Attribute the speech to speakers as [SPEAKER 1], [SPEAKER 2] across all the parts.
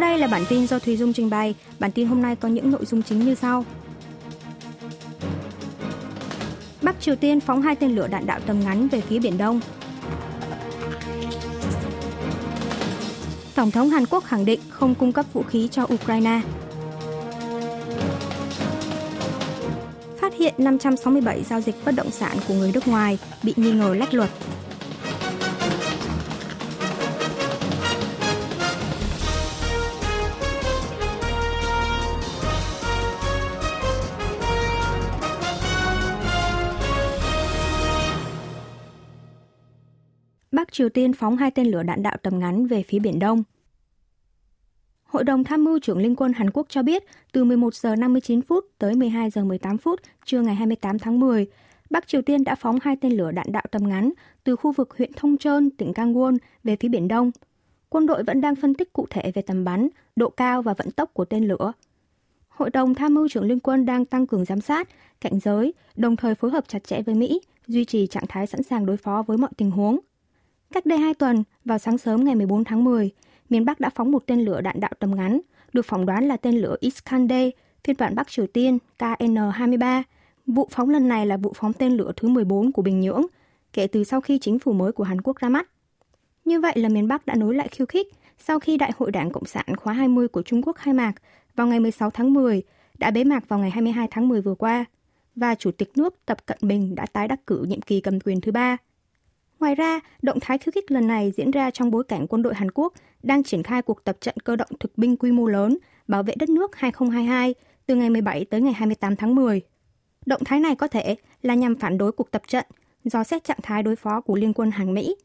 [SPEAKER 1] đây là bản tin do Thùy Dung trình bày. Bản tin hôm nay có những nội dung chính như sau. Bắc Triều Tiên phóng hai tên lửa đạn đạo tầm ngắn về phía Biển Đông. Tổng thống Hàn Quốc khẳng định không cung cấp vũ khí cho Ukraine. Phát hiện 567 giao dịch bất động sản của người nước ngoài bị nghi ngờ lách luật. Bắc Triều Tiên phóng hai tên lửa đạn đạo tầm ngắn về phía Biển Đông. Hội đồng tham mưu trưởng Liên quân Hàn Quốc cho biết, từ 11 giờ 59 phút tới 12 giờ 18 phút trưa ngày 28 tháng 10, Bắc Triều Tiên đã phóng hai tên lửa đạn đạo tầm ngắn từ khu vực huyện Thông Trơn, tỉnh Gangwon về phía Biển Đông. Quân đội vẫn đang phân tích cụ thể về tầm bắn, độ cao và vận tốc của tên lửa. Hội đồng tham mưu trưởng Liên quân đang tăng cường giám sát, cảnh giới, đồng thời phối hợp chặt chẽ với Mỹ, duy trì trạng thái sẵn sàng đối phó với mọi tình huống. Cách đây 2 tuần, vào sáng sớm ngày 14 tháng 10, miền Bắc đã phóng một tên lửa đạn đạo tầm ngắn, được phỏng đoán là tên lửa Iskander, phiên bản Bắc Triều Tiên KN-23. Vụ phóng lần này là vụ phóng tên lửa thứ 14 của Bình Nhưỡng, kể từ sau khi chính phủ mới của Hàn Quốc ra mắt. Như vậy là miền Bắc đã nối lại khiêu khích sau khi Đại hội Đảng Cộng sản khóa 20 của Trung Quốc khai mạc vào ngày 16 tháng 10, đã bế mạc vào ngày 22 tháng 10 vừa qua, và Chủ tịch nước Tập Cận Bình đã tái đắc cử nhiệm kỳ cầm quyền thứ ba – Ngoài ra, động thái khiêu khích lần này diễn ra trong bối cảnh quân đội Hàn Quốc đang triển khai cuộc tập trận cơ động thực binh quy mô lớn bảo vệ đất nước 2022 từ ngày 17 tới ngày 28 tháng 10. Động thái này có thể là nhằm phản đối cuộc tập trận do xét trạng thái đối phó của Liên quân Hàn Mỹ.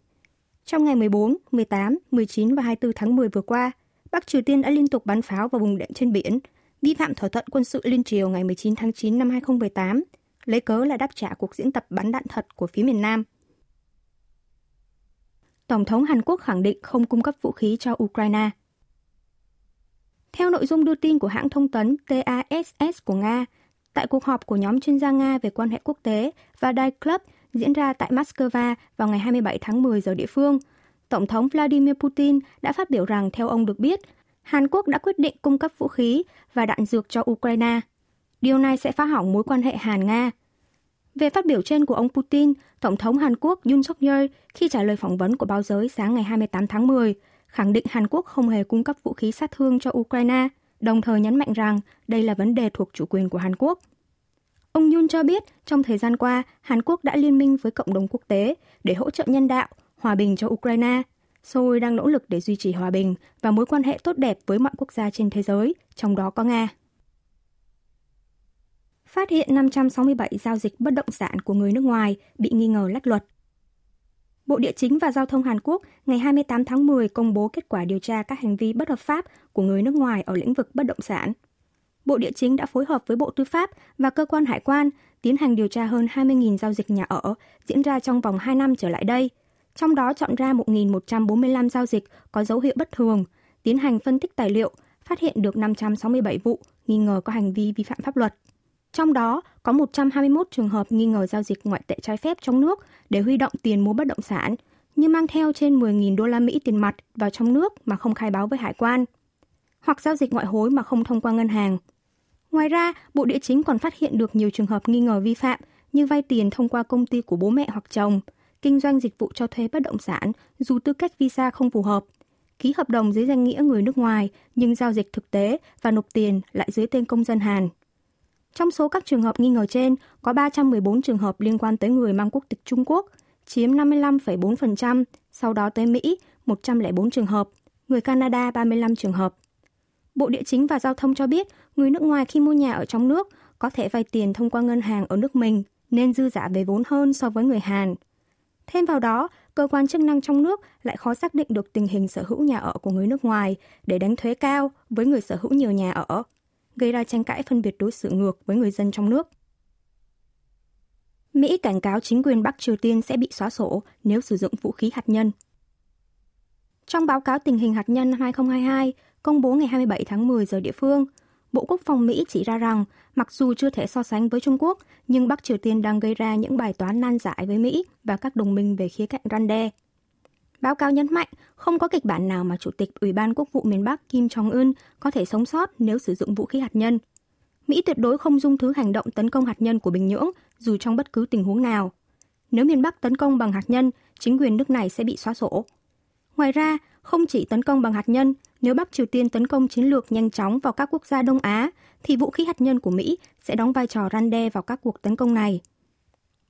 [SPEAKER 1] Trong ngày 14, 18, 19 và 24 tháng 10 vừa qua, Bắc Triều Tiên đã liên tục bắn pháo vào vùng đệm trên biển, vi phạm thỏa thuận quân sự liên triều ngày 19 tháng 9 năm 2018, lấy cớ là đáp trả cuộc diễn tập bắn đạn thật của phía miền Nam – Tổng thống Hàn Quốc khẳng định không cung cấp vũ khí cho Ukraine. Theo nội dung đưa tin của hãng thông tấn TASS của Nga, tại cuộc họp của nhóm chuyên gia Nga về quan hệ quốc tế và Dai Club diễn ra tại Moscow vào ngày 27 tháng 10 giờ địa phương, Tổng thống Vladimir Putin đã phát biểu rằng theo ông được biết, Hàn Quốc đã quyết định cung cấp vũ khí và đạn dược cho Ukraine. Điều này sẽ phá hỏng mối quan hệ Hàn-Nga – về phát biểu trên của ông Putin, Tổng thống Hàn Quốc Yoon suk yeol khi trả lời phỏng vấn của báo giới sáng ngày 28 tháng 10, khẳng định Hàn Quốc không hề cung cấp vũ khí sát thương cho Ukraine, đồng thời nhấn mạnh rằng đây là vấn đề thuộc chủ quyền của Hàn Quốc. Ông Yoon cho biết trong thời gian qua, Hàn Quốc đã liên minh với cộng đồng quốc tế để hỗ trợ nhân đạo, hòa bình cho Ukraine. Seoul đang nỗ lực để duy trì hòa bình và mối quan hệ tốt đẹp với mọi quốc gia trên thế giới, trong đó có Nga phát hiện 567 giao dịch bất động sản của người nước ngoài bị nghi ngờ lách luật. Bộ Địa chính và Giao thông Hàn Quốc ngày 28 tháng 10 công bố kết quả điều tra các hành vi bất hợp pháp của người nước ngoài ở lĩnh vực bất động sản. Bộ Địa chính đã phối hợp với Bộ Tư pháp và Cơ quan Hải quan tiến hành điều tra hơn 20.000 giao dịch nhà ở diễn ra trong vòng 2 năm trở lại đây. Trong đó chọn ra 1.145 giao dịch có dấu hiệu bất thường, tiến hành phân tích tài liệu, phát hiện được 567 vụ nghi ngờ có hành vi vi phạm pháp luật. Trong đó có 121 trường hợp nghi ngờ giao dịch ngoại tệ trái phép trong nước để huy động tiền mua bất động sản, như mang theo trên 10.000 đô la Mỹ tiền mặt vào trong nước mà không khai báo với hải quan, hoặc giao dịch ngoại hối mà không thông qua ngân hàng. Ngoài ra, Bộ Địa chính còn phát hiện được nhiều trường hợp nghi ngờ vi phạm như vay tiền thông qua công ty của bố mẹ hoặc chồng, kinh doanh dịch vụ cho thuê bất động sản dù tư cách visa không phù hợp, ký hợp đồng dưới danh nghĩa người nước ngoài nhưng giao dịch thực tế và nộp tiền lại dưới tên công dân Hàn. Trong số các trường hợp nghi ngờ trên, có 314 trường hợp liên quan tới người mang quốc tịch Trung Quốc, chiếm 55,4%, sau đó tới Mỹ, 104 trường hợp, người Canada 35 trường hợp. Bộ Địa chính và Giao thông cho biết, người nước ngoài khi mua nhà ở trong nước có thể vay tiền thông qua ngân hàng ở nước mình, nên dư giả về vốn hơn so với người Hàn. Thêm vào đó, cơ quan chức năng trong nước lại khó xác định được tình hình sở hữu nhà ở của người nước ngoài để đánh thuế cao với người sở hữu nhiều nhà ở gây ra tranh cãi phân biệt đối xử ngược với người dân trong nước. Mỹ cảnh cáo chính quyền Bắc Triều Tiên sẽ bị xóa sổ nếu sử dụng vũ khí hạt nhân. Trong báo cáo tình hình hạt nhân năm 2022, công bố ngày 27 tháng 10 giờ địa phương, Bộ Quốc phòng Mỹ chỉ ra rằng mặc dù chưa thể so sánh với Trung Quốc, nhưng Bắc Triều Tiên đang gây ra những bài toán nan giải với Mỹ và các đồng minh về khía cạnh răn đe. Báo cáo nhấn mạnh, không có kịch bản nào mà Chủ tịch Ủy ban Quốc vụ miền Bắc Kim Jong-un có thể sống sót nếu sử dụng vũ khí hạt nhân. Mỹ tuyệt đối không dung thứ hành động tấn công hạt nhân của Bình Nhưỡng dù trong bất cứ tình huống nào. Nếu miền Bắc tấn công bằng hạt nhân, chính quyền nước này sẽ bị xóa sổ. Ngoài ra, không chỉ tấn công bằng hạt nhân, nếu Bắc Triều Tiên tấn công chiến lược nhanh chóng vào các quốc gia Đông Á, thì vũ khí hạt nhân của Mỹ sẽ đóng vai trò răn đe vào các cuộc tấn công này.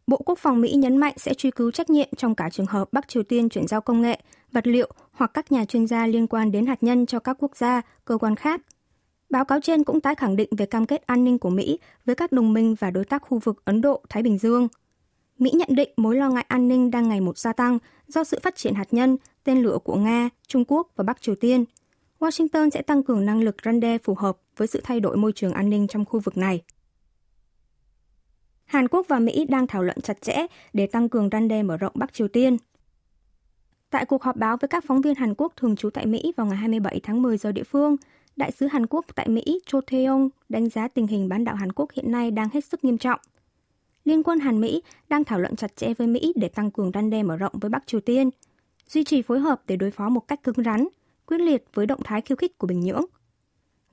[SPEAKER 1] Bộ Quốc phòng Mỹ nhấn mạnh sẽ truy cứu trách nhiệm trong cả trường hợp Bắc Triều Tiên chuyển giao công nghệ, vật liệu hoặc các nhà chuyên gia liên quan đến hạt nhân cho các quốc gia, cơ quan khác. Báo cáo trên cũng tái khẳng định về cam kết an ninh của Mỹ với các đồng minh và đối tác khu vực Ấn Độ-Thái Bình Dương. Mỹ nhận định mối lo ngại an ninh đang ngày một gia tăng do sự phát triển hạt nhân, tên lửa của Nga, Trung Quốc và Bắc Triều Tiên. Washington sẽ tăng cường năng lực răn đe phù hợp với sự thay đổi môi trường an ninh trong khu vực này. Hàn Quốc và Mỹ đang thảo luận chặt chẽ để tăng cường răn đe mở rộng Bắc Triều Tiên. Tại cuộc họp báo với các phóng viên Hàn Quốc thường trú tại Mỹ vào ngày 27 tháng 10 giờ địa phương, Đại sứ Hàn Quốc tại Mỹ Cho Tae-yong đánh giá tình hình bán đảo Hàn Quốc hiện nay đang hết sức nghiêm trọng. Liên quân Hàn Mỹ đang thảo luận chặt chẽ với Mỹ để tăng cường răn đe mở rộng với Bắc Triều Tiên, duy trì phối hợp để đối phó một cách cứng rắn, quyết liệt với động thái khiêu khích của Bình Nhưỡng.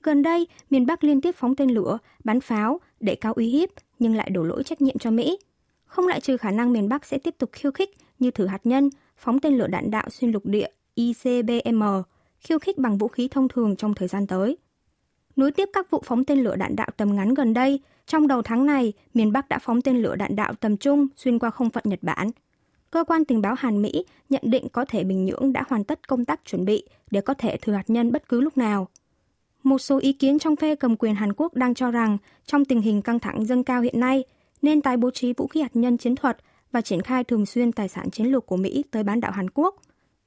[SPEAKER 1] Gần đây, miền Bắc liên tiếp phóng tên lửa, bắn pháo để cao uy hiếp nhưng lại đổ lỗi trách nhiệm cho Mỹ. Không lại trừ khả năng miền Bắc sẽ tiếp tục khiêu khích như thử hạt nhân, phóng tên lửa đạn đạo xuyên lục địa ICBM, khiêu khích bằng vũ khí thông thường trong thời gian tới. Nối tiếp các vụ phóng tên lửa đạn đạo tầm ngắn gần đây, trong đầu tháng này, miền Bắc đã phóng tên lửa đạn đạo tầm trung xuyên qua không phận Nhật Bản. Cơ quan tình báo Hàn Mỹ nhận định có thể Bình Nhưỡng đã hoàn tất công tác chuẩn bị để có thể thử hạt nhân bất cứ lúc nào. Một số ý kiến trong phe cầm quyền Hàn Quốc đang cho rằng trong tình hình căng thẳng dâng cao hiện nay, nên tái bố trí vũ khí hạt nhân chiến thuật và triển khai thường xuyên tài sản chiến lược của Mỹ tới bán đảo Hàn Quốc.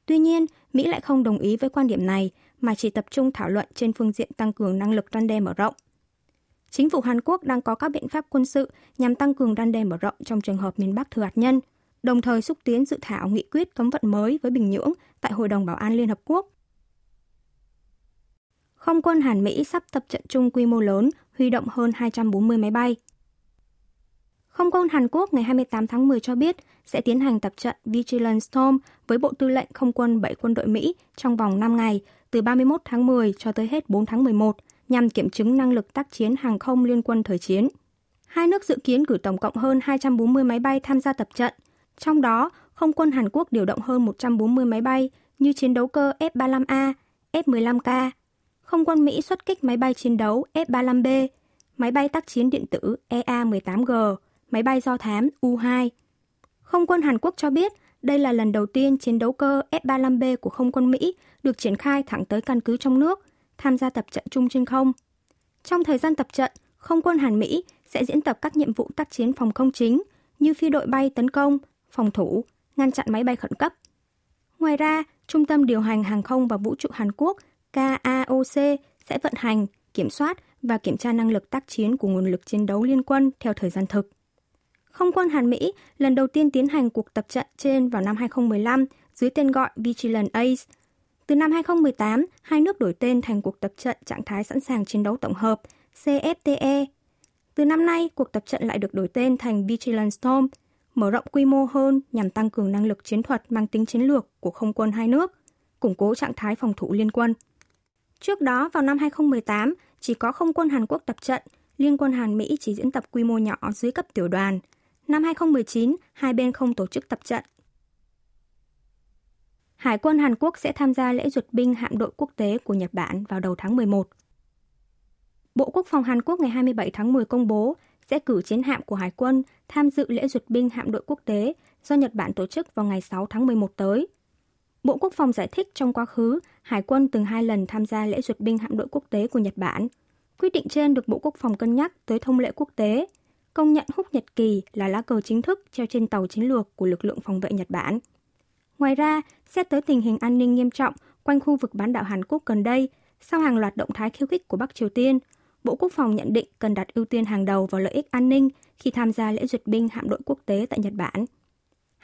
[SPEAKER 1] Tuy nhiên, Mỹ lại không đồng ý với quan điểm này mà chỉ tập trung thảo luận trên phương diện tăng cường năng lực răn đe mở rộng. Chính phủ Hàn Quốc đang có các biện pháp quân sự nhằm tăng cường răn đe mở rộng trong trường hợp miền Bắc thử hạt nhân, đồng thời xúc tiến dự thảo nghị quyết cấm vận mới với Bình Nhưỡng tại Hội đồng Bảo an Liên Hợp Quốc không quân Hàn Mỹ sắp tập trận chung quy mô lớn, huy động hơn 240 máy bay. Không quân Hàn Quốc ngày 28 tháng 10 cho biết sẽ tiến hành tập trận Vigilant Storm với Bộ Tư lệnh Không quân 7 quân đội Mỹ trong vòng 5 ngày, từ 31 tháng 10 cho tới hết 4 tháng 11, nhằm kiểm chứng năng lực tác chiến hàng không liên quân thời chiến. Hai nước dự kiến cử tổng cộng hơn 240 máy bay tham gia tập trận, trong đó không quân Hàn Quốc điều động hơn 140 máy bay như chiến đấu cơ F-35A, F-15K, không quân Mỹ xuất kích máy bay chiến đấu F-35B, máy bay tác chiến điện tử EA-18G, máy bay do thám U-2. Không quân Hàn Quốc cho biết đây là lần đầu tiên chiến đấu cơ F-35B của không quân Mỹ được triển khai thẳng tới căn cứ trong nước, tham gia tập trận chung trên không. Trong thời gian tập trận, không quân Hàn Mỹ sẽ diễn tập các nhiệm vụ tác chiến phòng không chính như phi đội bay tấn công, phòng thủ, ngăn chặn máy bay khẩn cấp. Ngoài ra, Trung tâm điều hành hàng không và vũ trụ Hàn Quốc KAOC sẽ vận hành, kiểm soát và kiểm tra năng lực tác chiến của nguồn lực chiến đấu liên quân theo thời gian thực. Không quân Hàn Mỹ lần đầu tiên tiến hành cuộc tập trận trên vào năm 2015 dưới tên gọi Vigilant Ace. Từ năm 2018, hai nước đổi tên thành cuộc tập trận trạng thái sẵn sàng chiến đấu tổng hợp CFTE. Từ năm nay, cuộc tập trận lại được đổi tên thành Vigilant Storm, mở rộng quy mô hơn nhằm tăng cường năng lực chiến thuật mang tính chiến lược của không quân hai nước, củng cố trạng thái phòng thủ liên quân. Trước đó, vào năm 2018, chỉ có không quân Hàn Quốc tập trận, Liên quân Hàn Mỹ chỉ diễn tập quy mô nhỏ dưới cấp tiểu đoàn. Năm 2019, hai bên không tổ chức tập trận. Hải quân Hàn Quốc sẽ tham gia lễ duyệt binh hạm đội quốc tế của Nhật Bản vào đầu tháng 11. Bộ Quốc phòng Hàn Quốc ngày 27 tháng 10 công bố sẽ cử chiến hạm của Hải quân tham dự lễ duyệt binh hạm đội quốc tế do Nhật Bản tổ chức vào ngày 6 tháng 11 tới. Bộ Quốc phòng giải thích trong quá khứ, Hải quân từng hai lần tham gia lễ duyệt binh hạm đội quốc tế của Nhật Bản. Quyết định trên được Bộ Quốc phòng cân nhắc tới thông lệ quốc tế, công nhận húc Nhật Kỳ là lá cờ chính thức treo trên tàu chiến lược của lực lượng phòng vệ Nhật Bản. Ngoài ra, xét tới tình hình an ninh nghiêm trọng quanh khu vực bán đảo Hàn Quốc gần đây, sau hàng loạt động thái khiêu khích của Bắc Triều Tiên, Bộ Quốc phòng nhận định cần đặt ưu tiên hàng đầu vào lợi ích an ninh khi tham gia lễ duyệt binh hạm đội quốc tế tại Nhật Bản.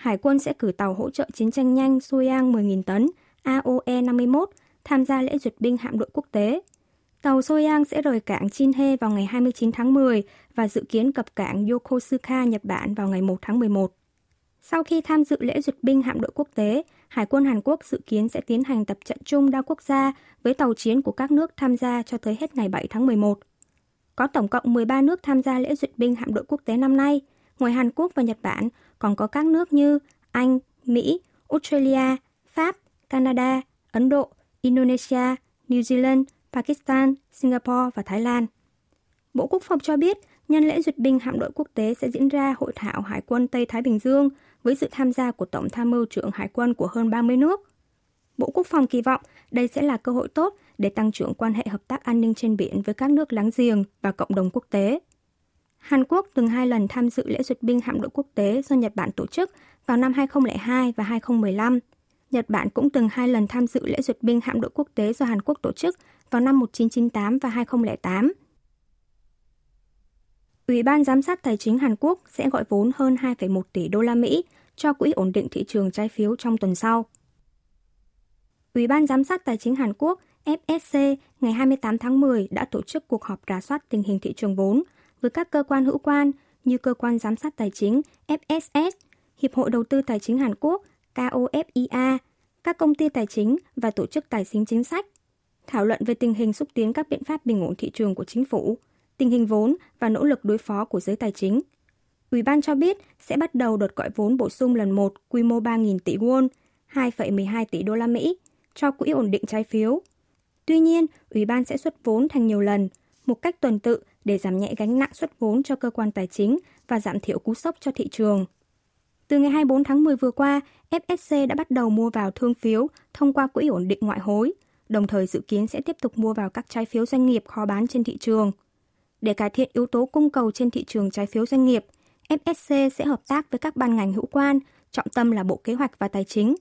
[SPEAKER 1] Hải quân sẽ cử tàu hỗ trợ chiến tranh nhanh Soyang 10.000 tấn AOE 51 tham gia lễ duyệt binh hạm đội quốc tế. Tàu Soyang sẽ rời cảng Chinhe vào ngày 29 tháng 10 và dự kiến cập cảng Yokosuka, Nhật Bản vào ngày 1 tháng 11. Sau khi tham dự lễ duyệt binh hạm đội quốc tế, Hải quân Hàn Quốc dự kiến sẽ tiến hành tập trận chung đa quốc gia với tàu chiến của các nước tham gia cho tới hết ngày 7 tháng 11. Có tổng cộng 13 nước tham gia lễ duyệt binh hạm đội quốc tế năm nay. Ngoài Hàn Quốc và Nhật Bản, còn có các nước như Anh, Mỹ, Australia, Pháp, Canada, Ấn Độ, Indonesia, New Zealand, Pakistan, Singapore và Thái Lan. Bộ Quốc phòng cho biết, nhân lễ duyệt binh hạm đội quốc tế sẽ diễn ra hội thảo Hải quân Tây Thái Bình Dương với sự tham gia của Tổng tham mưu trưởng Hải quân của hơn 30 nước. Bộ Quốc phòng kỳ vọng đây sẽ là cơ hội tốt để tăng trưởng quan hệ hợp tác an ninh trên biển với các nước láng giềng và cộng đồng quốc tế. Hàn Quốc từng hai lần tham dự lễ duyệt binh hạm đội quốc tế do Nhật Bản tổ chức vào năm 2002 và 2015. Nhật Bản cũng từng hai lần tham dự lễ duyệt binh hạm đội quốc tế do Hàn Quốc tổ chức vào năm 1998 và 2008. Ủy ban Giám sát Tài chính Hàn Quốc sẽ gọi vốn hơn 2,1 tỷ đô la Mỹ cho Quỹ ổn định thị trường trái phiếu trong tuần sau. Ủy ban Giám sát Tài chính Hàn Quốc FSC ngày 28 tháng 10 đã tổ chức cuộc họp rà soát tình hình thị trường vốn với các cơ quan hữu quan như Cơ quan Giám sát Tài chính FSS, Hiệp hội Đầu tư Tài chính Hàn Quốc KOFIA, các công ty tài chính và tổ chức tài chính chính sách, thảo luận về tình hình xúc tiến các biện pháp bình ổn thị trường của chính phủ, tình hình vốn và nỗ lực đối phó của giới tài chính. Ủy ban cho biết sẽ bắt đầu đợt gọi vốn bổ sung lần 1 quy mô 3.000 tỷ won, 2,12 tỷ đô la Mỹ cho quỹ ổn định trái phiếu. Tuy nhiên, Ủy ban sẽ xuất vốn thành nhiều lần, một cách tuần tự để giảm nhẹ gánh nặng xuất vốn cho cơ quan tài chính và giảm thiểu cú sốc cho thị trường. Từ ngày 24 tháng 10 vừa qua, FSC đã bắt đầu mua vào thương phiếu thông qua quỹ ổn định ngoại hối, đồng thời dự kiến sẽ tiếp tục mua vào các trái phiếu doanh nghiệp khó bán trên thị trường. Để cải thiện yếu tố cung cầu trên thị trường trái phiếu doanh nghiệp, FSC sẽ hợp tác với các ban ngành hữu quan, trọng tâm là Bộ Kế hoạch và Tài chính,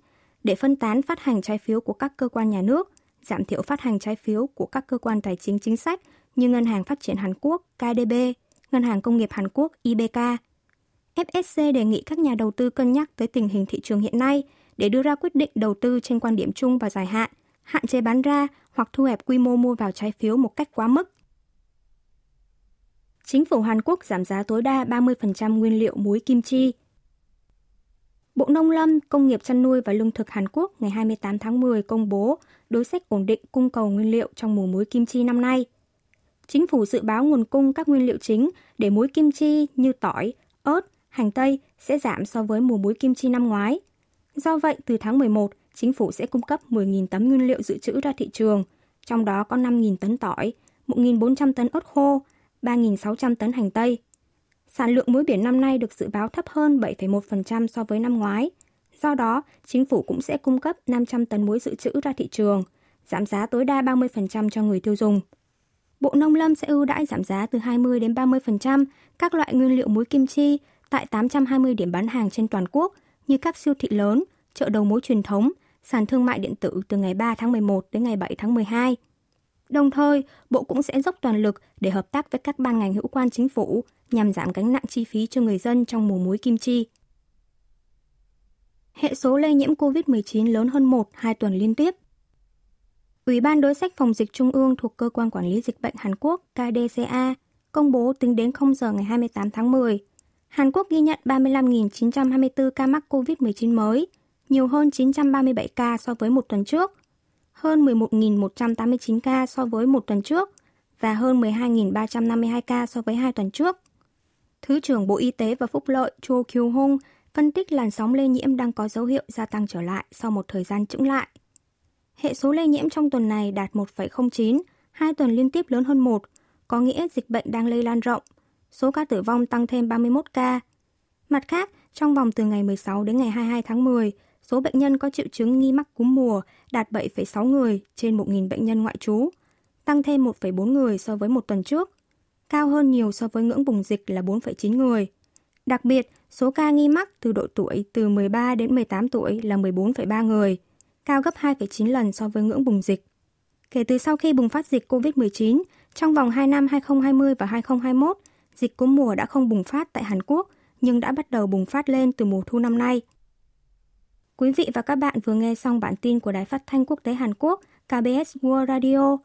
[SPEAKER 1] để phân tán phát hành trái phiếu của các cơ quan nhà nước, giảm thiểu phát hành trái phiếu của các cơ quan tài chính chính sách như Ngân hàng Phát triển Hàn Quốc KDB, Ngân hàng Công nghiệp Hàn Quốc IBK. FSC đề nghị các nhà đầu tư cân nhắc tới tình hình thị trường hiện nay để đưa ra quyết định đầu tư trên quan điểm chung và dài hạn, hạn chế bán ra hoặc thu hẹp quy mô mua vào trái phiếu một cách quá mức. Chính phủ Hàn Quốc giảm giá tối đa 30% nguyên liệu muối kim chi. Bộ Nông lâm, Công nghiệp chăn nuôi và Lương thực Hàn Quốc ngày 28 tháng 10 công bố đối sách ổn định cung cầu nguyên liệu trong mùa muối kim chi năm nay. Chính phủ dự báo nguồn cung các nguyên liệu chính để muối kim chi như tỏi, ớt, hành tây sẽ giảm so với mùa muối kim chi năm ngoái. Do vậy, từ tháng 11, chính phủ sẽ cung cấp 10.000 tấn nguyên liệu dự trữ ra thị trường, trong đó có 5.000 tấn tỏi, 1.400 tấn ớt khô, 3.600 tấn hành tây. Sản lượng muối biển năm nay được dự báo thấp hơn 7,1% so với năm ngoái. Do đó, chính phủ cũng sẽ cung cấp 500 tấn muối dự trữ ra thị trường, giảm giá tối đa 30% cho người tiêu dùng. Bộ Nông lâm sẽ ưu đãi giảm giá từ 20 đến 30% các loại nguyên liệu muối kim chi tại 820 điểm bán hàng trên toàn quốc như các siêu thị lớn, chợ đầu mối truyền thống, sàn thương mại điện tử từ ngày 3 tháng 11 đến ngày 7 tháng 12. Đồng thời, Bộ cũng sẽ dốc toàn lực để hợp tác với các ban ngành hữu quan chính phủ nhằm giảm gánh nặng chi phí cho người dân trong mùa muối kim chi. Hệ số lây nhiễm COVID-19 lớn hơn 1 2 tuần liên tiếp. Ủy ban đối sách phòng dịch trung ương thuộc Cơ quan Quản lý Dịch bệnh Hàn Quốc KDCA công bố tính đến 0 giờ ngày 28 tháng 10, Hàn Quốc ghi nhận 35.924 ca mắc COVID-19 mới, nhiều hơn 937 ca so với một tuần trước, hơn 11.189 ca so với một tuần trước và hơn 12.352 ca so với hai tuần trước. Thứ trưởng Bộ Y tế và Phúc lợi Cho Kyu Hong phân tích làn sóng lây nhiễm đang có dấu hiệu gia tăng trở lại sau một thời gian chững lại. Hệ số lây nhiễm trong tuần này đạt 1,09, hai tuần liên tiếp lớn hơn 1, có nghĩa dịch bệnh đang lây lan rộng. Số ca tử vong tăng thêm 31 ca. Mặt khác, trong vòng từ ngày 16 đến ngày 22 tháng 10, số bệnh nhân có triệu chứng nghi mắc cúm mùa đạt 7,6 người trên 1.000 bệnh nhân ngoại trú, tăng thêm 1,4 người so với một tuần trước, cao hơn nhiều so với ngưỡng bùng dịch là 4,9 người. Đặc biệt, số ca nghi mắc từ độ tuổi từ 13 đến 18 tuổi là 14,3 người, cao gấp 2,9 lần so với ngưỡng bùng dịch. Kể từ sau khi bùng phát dịch COVID-19, trong vòng 2 năm 2020 và 2021, dịch cúm mùa đã không bùng phát tại Hàn Quốc, nhưng đã bắt đầu bùng phát lên từ mùa thu năm nay. Quý vị và các bạn vừa nghe xong bản tin của Đài Phát thanh Quốc tế Hàn Quốc KBS World Radio